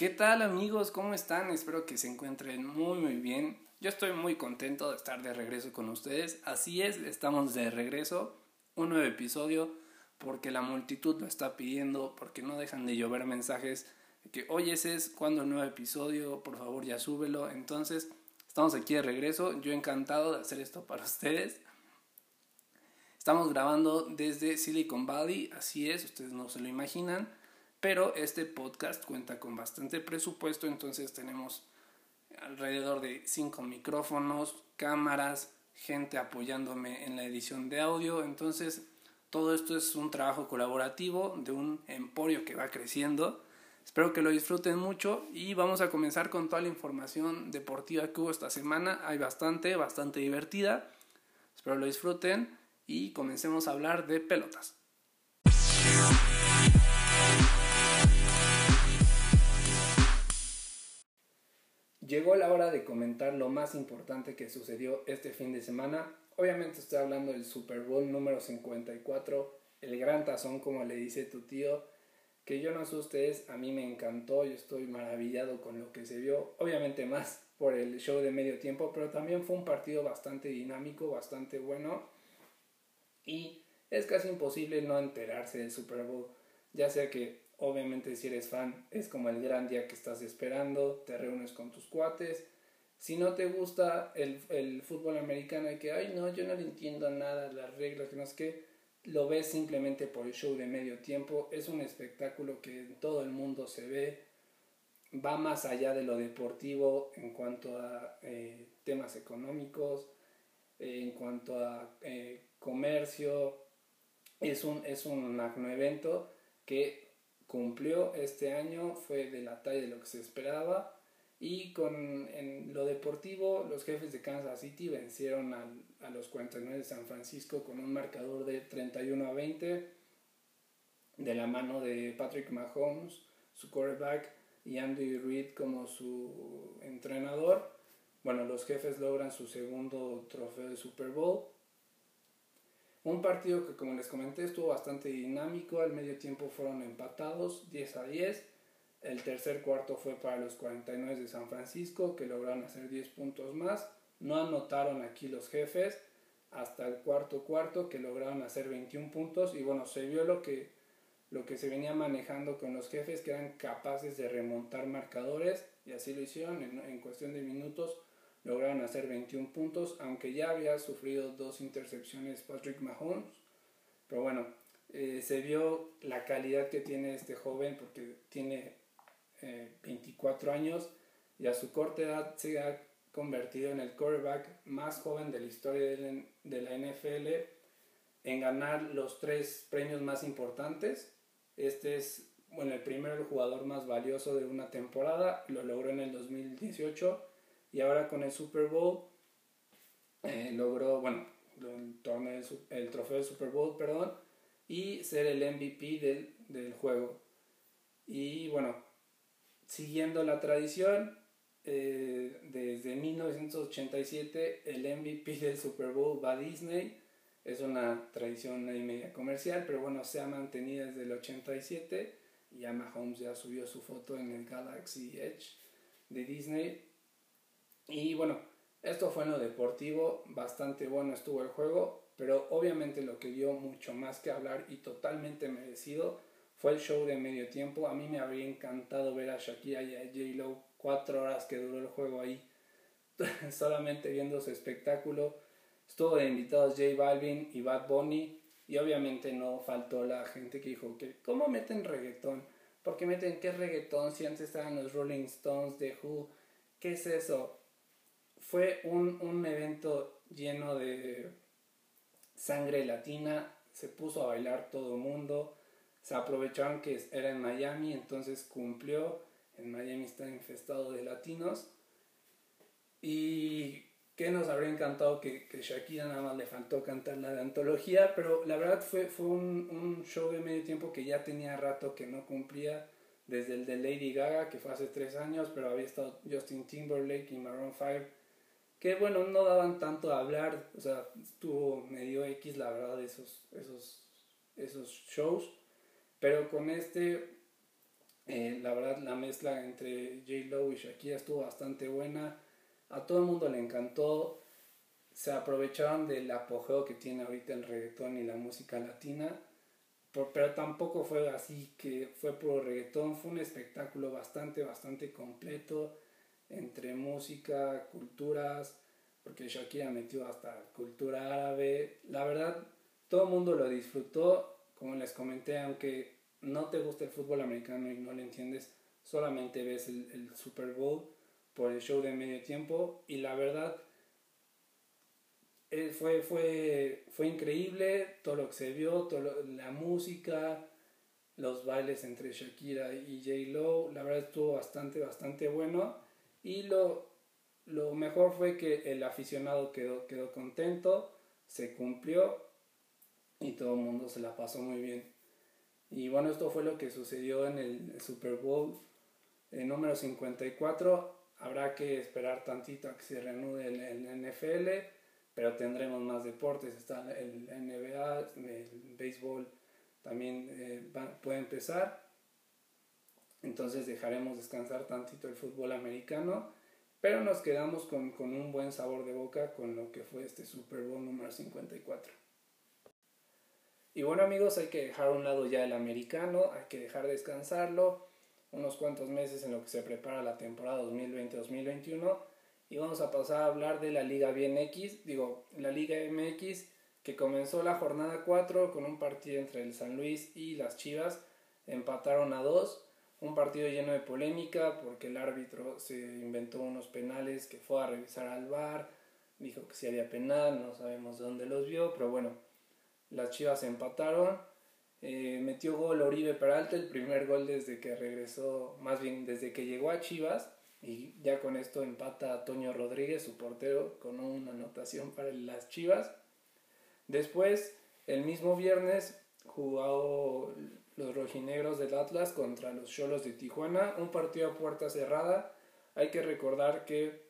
¿Qué tal amigos? ¿Cómo están? Espero que se encuentren muy muy bien. Yo estoy muy contento de estar de regreso con ustedes. Así es, estamos de regreso. Un nuevo episodio porque la multitud lo está pidiendo, porque no dejan de llover mensajes que, oye, ese es cuando el nuevo episodio, por favor ya súbelo. Entonces, estamos aquí de regreso. Yo encantado de hacer esto para ustedes. Estamos grabando desde Silicon Valley, así es, ustedes no se lo imaginan pero este podcast cuenta con bastante presupuesto, entonces tenemos alrededor de cinco micrófonos, cámaras, gente apoyándome en la edición de audio, entonces todo esto es un trabajo colaborativo de un emporio que va creciendo. Espero que lo disfruten mucho y vamos a comenzar con toda la información deportiva que hubo esta semana. Hay bastante, bastante divertida. Espero lo disfruten y comencemos a hablar de pelotas. Llegó la hora de comentar lo más importante que sucedió este fin de semana. Obviamente estoy hablando del Super Bowl número 54, el gran tazón como le dice tu tío, que yo no sé ustedes, a mí me encantó, yo estoy maravillado con lo que se vio, obviamente más por el show de medio tiempo, pero también fue un partido bastante dinámico, bastante bueno y es casi imposible no enterarse del Super Bowl, ya sea que Obviamente si eres fan es como el gran día que estás esperando, te reúnes con tus cuates. Si no te gusta el, el fútbol americano y que, ay no, yo no le entiendo nada, las reglas, que no es que lo ves simplemente por el show de medio tiempo. Es un espectáculo que en todo el mundo se ve, va más allá de lo deportivo en cuanto a eh, temas económicos, eh, en cuanto a eh, comercio. Es un, es un magno evento que cumplió este año, fue de la talla de lo que se esperaba. Y con, en lo deportivo, los jefes de Kansas City vencieron a los 49 de San Francisco con un marcador de 31 a 20 de la mano de Patrick Mahomes, su quarterback, y Andy Reid como su entrenador. Bueno, los jefes logran su segundo trofeo de Super Bowl un partido que como les comenté estuvo bastante dinámico, al medio tiempo fueron empatados 10 a 10. El tercer cuarto fue para los 49 de San Francisco que lograron hacer 10 puntos más. No anotaron aquí los jefes. Hasta el cuarto cuarto que lograron hacer 21 puntos. Y bueno, se vio lo que, lo que se venía manejando con los jefes que eran capaces de remontar marcadores. Y así lo hicieron en, en cuestión de minutos lograron hacer 21 puntos, aunque ya había sufrido dos intercepciones Patrick Mahomes. Pero bueno, eh, se vio la calidad que tiene este joven porque tiene 24 eh, años y a su corta edad se ha convertido en el quarterback más joven de la historia de la NFL en ganar los tres premios más importantes. Este es, bueno, el primero el jugador más valioso de una temporada, lo logró en el 2018 y ahora con el Super Bowl eh, logró, bueno, el, el trofeo del Super Bowl, perdón, y ser el MVP del, del juego. Y bueno, siguiendo la tradición, eh, desde 1987 el MVP del Super Bowl va a Disney. Es una tradición y media comercial, pero bueno, se ha mantenido desde el 87. Y ya Mahomes ya subió su foto en el Galaxy Edge de Disney. Y bueno, esto fue en lo deportivo, bastante bueno estuvo el juego, pero obviamente lo que dio mucho más que hablar y totalmente merecido fue el show de medio tiempo. A mí me habría encantado ver a Shakira y a J-Lo cuatro horas que duró el juego ahí, solamente viendo su espectáculo. Estuvo de invitados J Balvin y Bad Bunny, y obviamente no faltó la gente que dijo que, ¿cómo meten reggaetón? ¿Por qué meten qué reggaetón si antes estaban los Rolling Stones, de Who? ¿Qué es eso? Fue un, evento lleno de sangre latina, se puso a bailar todo el mundo, se aprovecharon que era en Miami, entonces cumplió, en Miami está infestado de latinos, y que nos habría encantado que, que, Shakira nada más le faltó cantar la de antología, pero la verdad fue, fue un, un show de medio tiempo que ya tenía rato que no cumplía, desde el de Lady Gaga, que fue hace tres años, pero había estado Justin Timberlake y Maroon 5 que bueno, no daban tanto a hablar, o sea, estuvo medio X la verdad esos, esos, esos shows, pero con este Eh, la verdad, la mezcla entre J. Lo y Shakira estuvo bastante buena. A todo el mundo le encantó. Se aprovecharon del apogeo que tiene ahorita el reggaetón y la música latina. pero tampoco fue así que fue puro reggaetón. Fue un espectáculo bastante, bastante completo entre música, culturas, porque Shakira metió hasta cultura árabe. La verdad, todo el mundo lo disfrutó. Como les comenté, aunque no te gusta el fútbol americano y no lo entiendes, solamente ves el, Super Bowl por el show de medio tiempo y la verdad eh, fue, fue, fue increíble todo lo que se vio, toda la música, los bailes entre Shakira y J. Lo, la verdad estuvo bastante, bastante bueno y lo, lo mejor fue que el aficionado quedó, quedó contento, se cumplió y todo el mundo se la pasó muy bien. Y bueno, esto fue lo que sucedió en el Super Bowl el número 54. Habrá que esperar tantito a que se reanude el, NFL, pero tendremos más deportes. Está el NBA, el béisbol también eh, puede empezar. Entonces dejaremos descansar tantito el fútbol americano, pero nos quedamos con, con un buen sabor de boca con lo que fue este Super Bowl número 54. Y bueno amigos, hay que dejar a un lado ya el americano, hay que dejar descansarlo unos cuantos meses en lo que se prepara la temporada 2020-2021 y vamos a pasar a hablar de la Liga BNX, digo, la Liga MX que comenzó la jornada 4 con un partido entre el San Luis y las Chivas, empataron a 2, un partido lleno de polémica porque el árbitro se inventó unos penales que fue a revisar al bar, dijo que si había penal, no sabemos dónde los vio, pero bueno, las Chivas empataron. Eh, metió gol Oribe Peralta, el primer gol desde que regresó, más bien desde que llegó a Chivas. Y ya con esto empata Toño Rodríguez, su portero, con una anotación para las Chivas. Después, el mismo viernes, jugó los rojinegros del Atlas contra los Cholos de Tijuana. Un partido a puerta cerrada. Hay que recordar que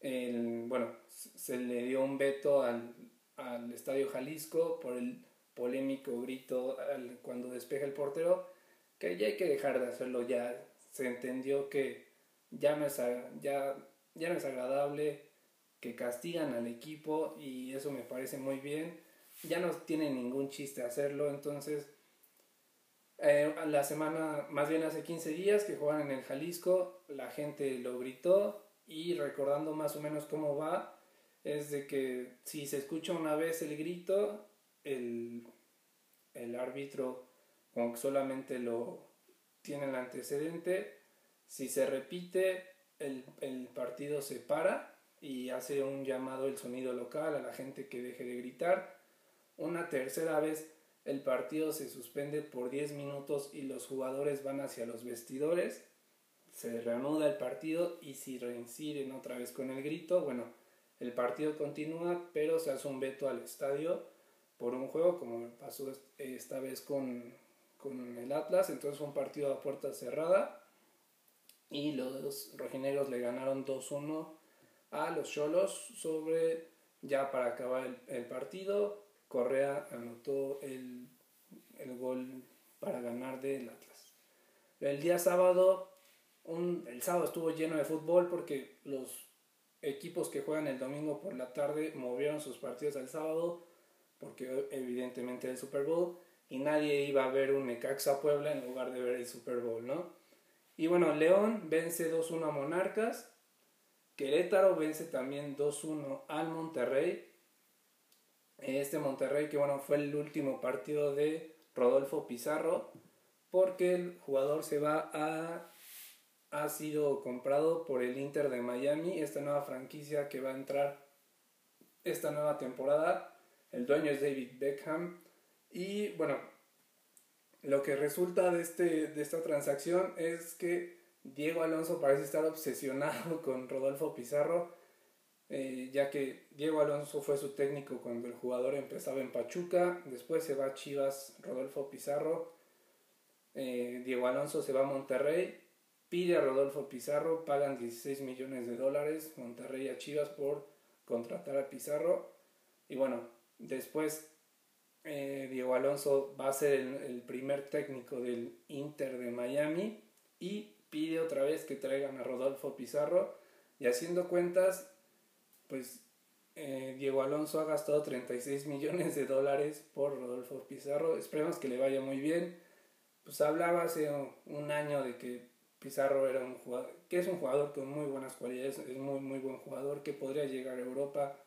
bueno, se le dio un veto al al Estadio Jalisco por el polémico grito cuando despeja el portero, que ya hay que dejar de hacerlo ya. Se entendió que ya no es, ya, ya no es agradable, que castigan al equipo y eso me parece muy bien. Ya no tiene ningún chiste hacerlo, entonces eh, la semana, más bien hace 15 días que juegan en el Jalisco, la gente lo gritó y recordando más o menos cómo va, es de que si se escucha una vez el grito, el, el árbitro como solamente lo tiene el antecedente, si se repite, el, el partido se para y hace un llamado el sonido local a la gente que deje de gritar. Una tercera vez el partido se suspende por 10 minutos y los jugadores van hacia los vestidores. Se reanuda el partido y si reinciden otra vez con el grito, bueno, el partido continúa, pero se hace un veto al estadio por un juego, como pasó esta vez con, el Atlas. Entonces fue un partido a puerta cerrada y los rojinegros le ganaron 2-1 a los Cholos sobre ya para acabar el, partido. Correa anotó el, el, gol para ganar del Atlas. El día sábado, un, el sábado estuvo lleno de fútbol porque los equipos que juegan el domingo por la tarde movieron sus partidos al sábado porque evidentemente el Super Bowl y nadie iba a ver un Necaxa Puebla en lugar de ver el Super Bowl, ¿no? Y bueno, León vence 2-1 a Monarcas, Querétaro vence también 2-1 al Monterrey. Este Monterrey que bueno fue el último partido de Rodolfo Pizarro porque el jugador se va a ha sido comprado por el Inter de Miami, esta nueva franquicia que va a entrar esta nueva temporada. El dueño es David Beckham. Y bueno, lo que resulta de, este, de esta transacción es que Diego Alonso parece estar obsesionado con Rodolfo Pizarro, eh, ya que Diego Alonso fue su técnico cuando el jugador empezaba en Pachuca, después se va a Chivas Rodolfo Pizarro, eh, Diego Alonso se va a Monterrey pide a Rodolfo Pizarro, pagan 16 millones de dólares Monterrey a Chivas por contratar a Pizarro. Y bueno, después eh, Diego Alonso va a ser el, primer técnico del Inter de Miami y pide otra vez que traigan a Rodolfo Pizarro y haciendo cuentas, pues eh, Diego Alonso ha gastado 36 millones de dólares por Rodolfo Pizarro, esperemos que le vaya muy bien, pues hablaba hace un año de que Pizarro era un jugador, que es un jugador con muy buenas cualidades, es muy muy buen jugador que podría llegar a Europa.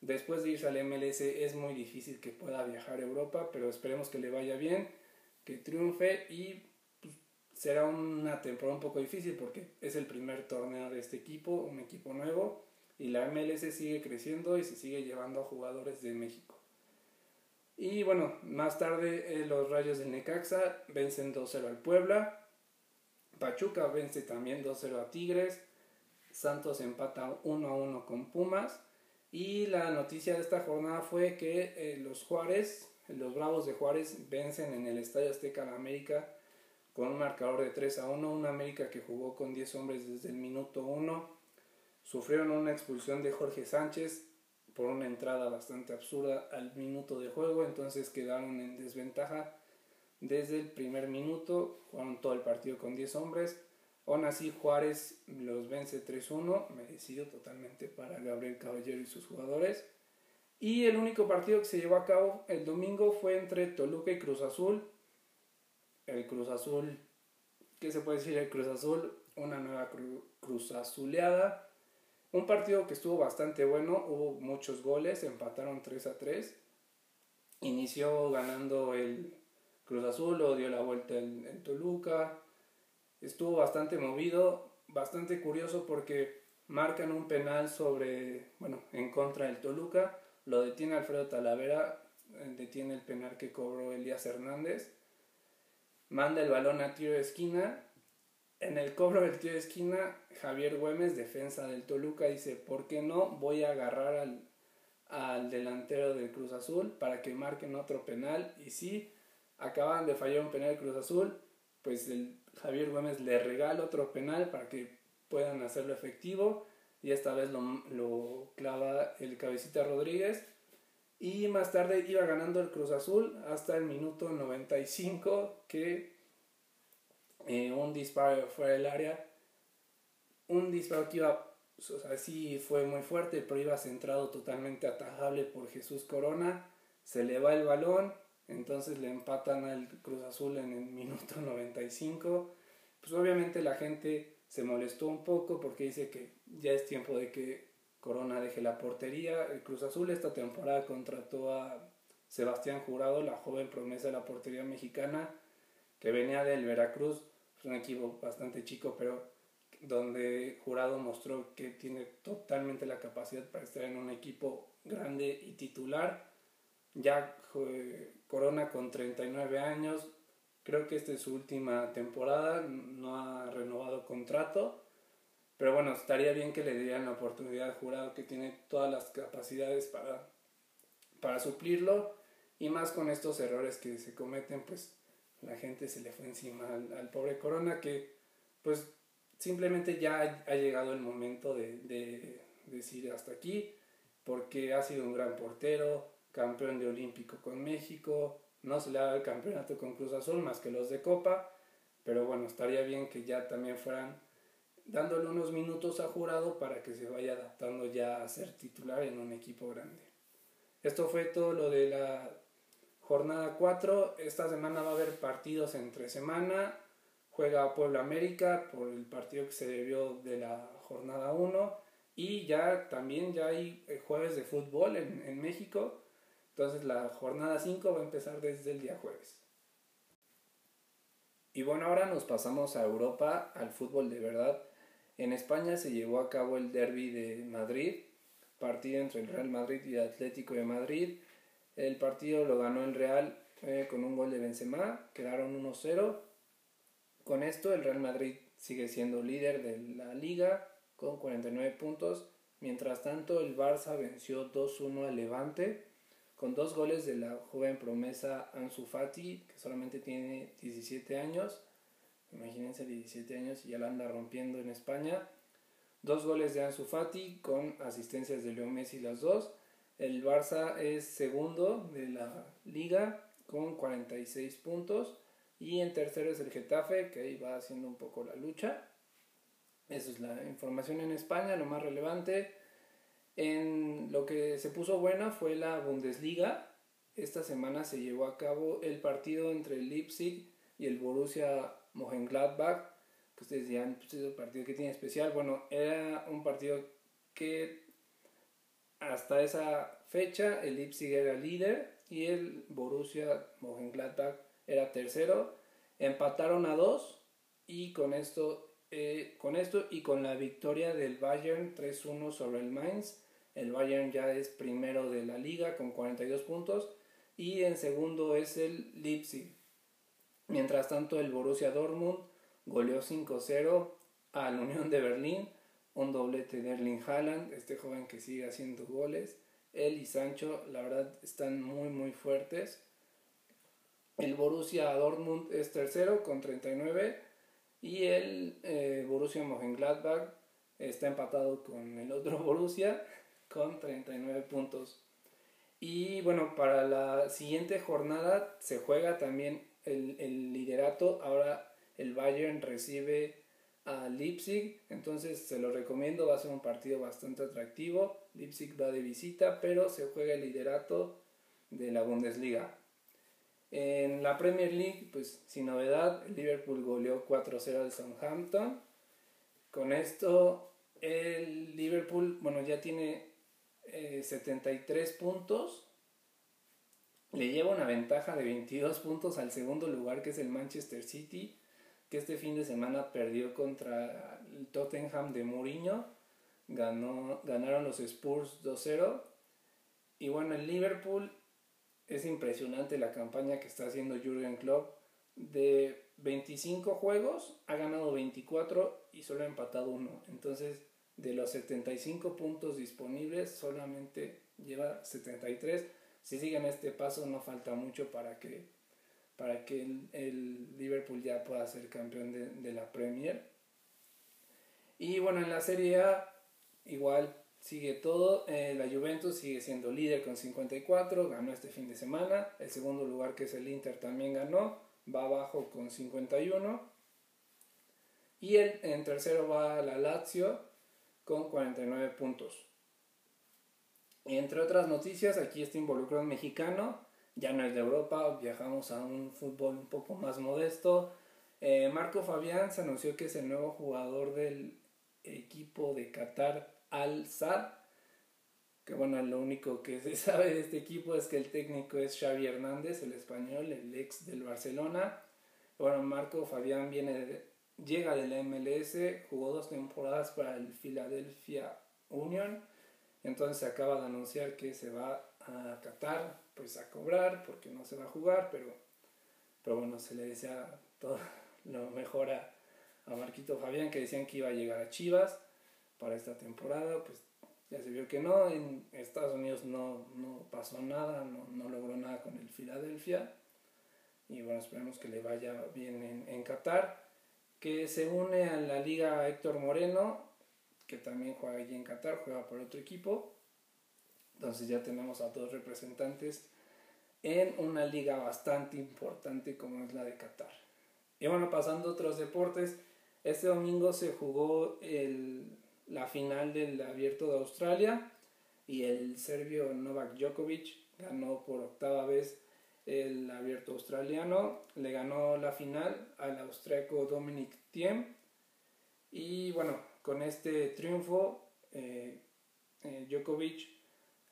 Después de irse al MLS es muy difícil que pueda viajar a Europa, pero esperemos que le vaya bien, que triunfe y pues, será una temporada un poco difícil porque es el primer torneo de este equipo, un equipo nuevo, y la MLS sigue creciendo y se sigue llevando a jugadores de México. Y bueno, más tarde eh, los Rayos del Necaxa vencen 2-0 al Puebla, Pachuca vence también 2-0 a Tigres, Santos empata 1-1 con Pumas, y la noticia de esta jornada fue que eh, los Juárez, los Bravos de Juárez, vencen en el Estadio Azteca de América con un marcador de 3 a 1. Una América que jugó con 10 hombres desde el minuto 1. Sufrieron una expulsión de Jorge Sánchez por una entrada bastante absurda al minuto de juego, entonces quedaron en desventaja desde el primer minuto. Jugaron todo el partido con 10 hombres. Aún así, Juárez los vence 3-1, merecido totalmente para Gabriel Caballero y sus jugadores. Y el único partido que se llevó a cabo el domingo fue entre Toluca y Cruz Azul. El Cruz Azul, ¿qué se puede decir? El Cruz Azul, una nueva Cruz Azuleada. Un partido que estuvo bastante bueno, hubo muchos goles, empataron 3 a 3. Inició ganando el Cruz Azul, o dio la vuelta el Toluca. Estuvo bastante movido, bastante curioso porque marcan un penal sobre, bueno, en contra del Toluca, lo detiene Alfredo Talavera, eh, detiene el penal que cobró Elías Hernández, manda el balón a tiro de esquina, en el cobro del tiro de esquina, Javier Güemes, defensa del Toluca, dice, ¿por qué no voy a agarrar al, al delantero del Cruz Azul para que marquen otro penal? Y sí, acaban de fallar un penal Cruz Azul, pues el Javier Gómez le regala otro penal para que puedan hacerlo efectivo. Y esta vez lo, clava el cabecita Rodríguez. Y más tarde iba ganando el Cruz Azul hasta el minuto 95 que eh, un disparo fuera del área un disparo que iba o sea, sí fue muy fuerte pero iba centrado totalmente atajable por Jesús Corona se le va el balón entonces le empatan al Cruz Azul en el minuto 95. Pues obviamente la gente se molestó un poco porque dice que ya es tiempo de que Corona deje la portería. El Cruz Azul esta temporada contrató a Sebastián Jurado, la joven promesa de la portería mexicana, que venía del Veracruz, un equipo bastante chico, pero donde Jurado mostró que tiene totalmente la capacidad para estar en un equipo grande y titular. Ya Corona con 39 años, creo que esta es su última temporada, no ha renovado contrato, pero bueno, estaría bien que le dieran la oportunidad al jurado que tiene todas las capacidades para, para suplirlo y más con estos errores que se cometen, pues la gente se le fue encima al, pobre Corona que pues simplemente ya ha, llegado el momento de, de decir hasta aquí porque ha sido un gran portero, campeón de olímpico con México, no se le da el campeonato con Cruz Azul más que los de Copa, pero bueno, estaría bien que ya también fueran dándole unos minutos a jurado para que se vaya adaptando ya a ser titular en un equipo grande. Esto fue todo lo de la jornada 4. Esta semana va a haber partidos entre semana. Juega Puebla América por el partido que se debió de la jornada 1. Y ya también ya hay eh, jueves de fútbol en, en México. Entonces la jornada 5 va a empezar desde el día jueves. Y bueno, ahora nos pasamos a Europa, al fútbol de verdad. En España se llevó a cabo el derby de Madrid, partido entre el Real Madrid y el Atlético de Madrid. El partido lo ganó el Real eh, con un gol de Benzema, quedaron 1-0. Con esto el Real Madrid sigue siendo líder de la liga con 49 puntos. Mientras tanto el Barça venció 2-1 al Levante con dos goles de la joven promesa Ansu Fati, que solamente tiene 17 años. Imagínense 17 años y ya la anda rompiendo en España. Dos goles de Ansu Fati con asistencias de Leo Messi las dos. El Barça es segundo de la liga con 46 puntos. Y en tercero es el Getafe, que ahí va haciendo un poco la lucha. Esa es la información en España, lo más relevante. En lo que se puso buena fue la Bundesliga. Esta semana se llevó a cabo el partido entre el Leipzig y el Borussia Mönchengladbach. Que ustedes dirán, pues es el partido que tiene especial. Bueno, era un partido que hasta esa fecha el Leipzig era líder y el Borussia Mönchengladbach era tercero. Empataron a dos y con esto, eh, con esto y con la victoria del Bayern 3-1 sobre el Mainz, el Bayern ya es primero de la liga con 42 puntos y en segundo es el Leipzig. Mientras tanto el Borussia Dortmund goleó 5-0 al Unión de Berlín, un doblete de Erling Haaland, este joven que sigue haciendo goles. Él y Sancho, la verdad, están muy muy fuertes. El Borussia Dortmund es tercero con 39 y el eh, Borussia Mönchengladbach está empatado con el otro Borussia con 39 puntos. Y bueno, para la siguiente jornada se juega también el, el liderato. Ahora el Bayern recibe a Leipzig, entonces se lo recomiendo, va a ser un partido bastante atractivo. Leipzig va de visita, pero se juega el liderato de la Bundesliga. En la Premier League, pues sin novedad, Liverpool goleó 4-0 al Southampton. Con esto, el Liverpool, bueno, ya tiene 73 eh, puntos. Le lleva una ventaja de 22 puntos al segundo lugar, que es el Manchester City, que este fin de semana perdió contra el Tottenham de Mourinho. Ganó, ganaron los Spurs 2-0. Y bueno, el Liverpool es impresionante la campaña que está haciendo Jurgen Klopp. De 25 juegos ha ganado 24 y solo ha empatado uno. Entonces, de los 75 puntos disponibles, solamente lleva 73. Si siguen este paso, no falta mucho para que, para que el, Liverpool ya pueda ser campeón de, de la Premier. Y bueno, en la Serie A, igual sigue todo. Eh, la Juventus sigue siendo líder con 54, ganó este fin de semana. El segundo lugar, que es el Inter, también ganó, va abajo con 51. Y el, en tercero va la Lazio con 49 puntos. Entre otras noticias, aquí está involucrado un mexicano, ya no es de Europa, viajamos a un fútbol un poco más modesto. Eh, Marco Fabián se anunció que es el nuevo jugador del equipo de Qatar al Sad. Que bueno, lo único que se sabe de este equipo es que el técnico es Xavi Hernández, el español, el ex del Barcelona. Bueno, Marco Fabián viene llega de la MLS, jugó dos temporadas para el Philadelphia Union. Entonces se acaba de anunciar que se va a Qatar pues a cobrar porque no se va a jugar, pero, pero bueno, se le desea todo lo mejor a, a Marquito Fabián que decían que iba a llegar a Chivas para esta temporada, pues ya se vio que no, en Estados Unidos no, no pasó nada, no, no, logró nada con el Philadelphia y bueno, esperemos que le vaya bien en, en Qatar, que se une a la liga Héctor Moreno, que también juega allí en Qatar, juega por otro equipo, entonces ya tenemos a dos representantes en una liga bastante importante como es la de Qatar. Y bueno, pasando a otros deportes, este domingo se jugó el la final del Abierto de Australia y el serbio Novak Djokovic ganó por octava vez el Abierto Australiano, le ganó la final al austriaco Dominic Thiem y bueno, con este triunfo eh, eh, Djokovic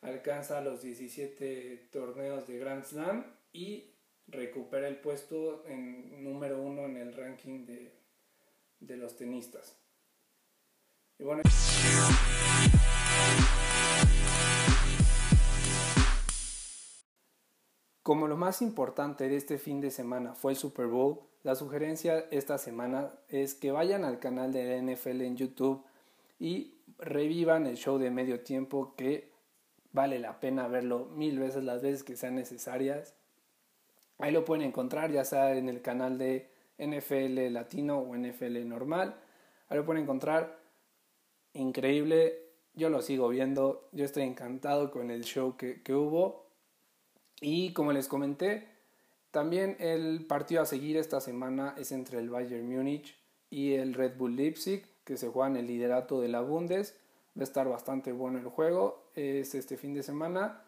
alcanza los 17 torneos de Grand Slam y recupera el puesto en número uno en el ranking de, de los tenistas. Como lo más importante de este fin de semana fue el Super Bowl, la sugerencia esta semana es que vayan al canal de la NFL en YouTube y revivan el show de medio tiempo que vale la pena verlo mil veces las veces que sean necesarias. Ahí lo pueden encontrar ya sea en el canal de NFL Latino o NFL normal. Ahí lo pueden encontrar increíble yo lo sigo viendo, yo estoy encantado con el show que, que hubo. Y como les comenté, también el partido a seguir esta semana es entre el Bayern Múnich y el Red Bull Leipzig, que se juegan el liderato de la Bundes. Va a estar bastante bueno el juego, es este fin de semana.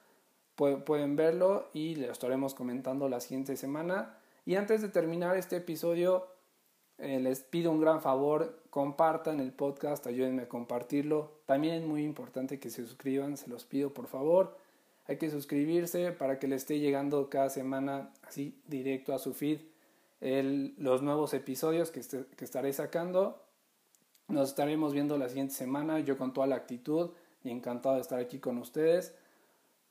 Pueden verlo y lo estaremos comentando la siguiente semana. Y antes de terminar este episodio, eh, les pido un gran favor, compartan el podcast, ayúdenme a compartirlo. También es muy importante que se suscriban, se los pido por favor. Hay que suscribirse para que le esté llegando cada semana así directo a su feed los nuevos episodios que, este, que estaré sacando. Nos estaremos viendo la siguiente semana, yo con toda la actitud y encantado de estar aquí con ustedes.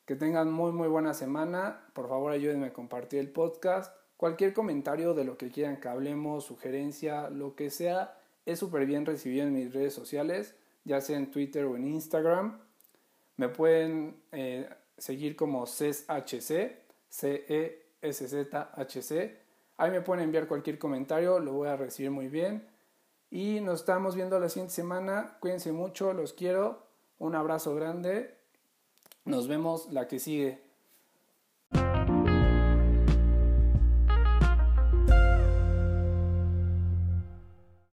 Que tengan muy muy buena semana. Por favor ayúdenme a compartir el podcast. Cualquier comentario de lo que quieran que hablemos, sugerencia, lo que sea, es súper bien recibido en mis redes sociales, ya sea en Twitter o en Instagram. Me pueden eh, seguir como CESHC, C-E-S-Z-H-C. Ahí me pueden enviar cualquier comentario, lo voy a recibir muy bien. Y nos estamos viendo la siguiente semana. Cuídense mucho, los quiero. Un abrazo grande. Nos vemos la que sigue.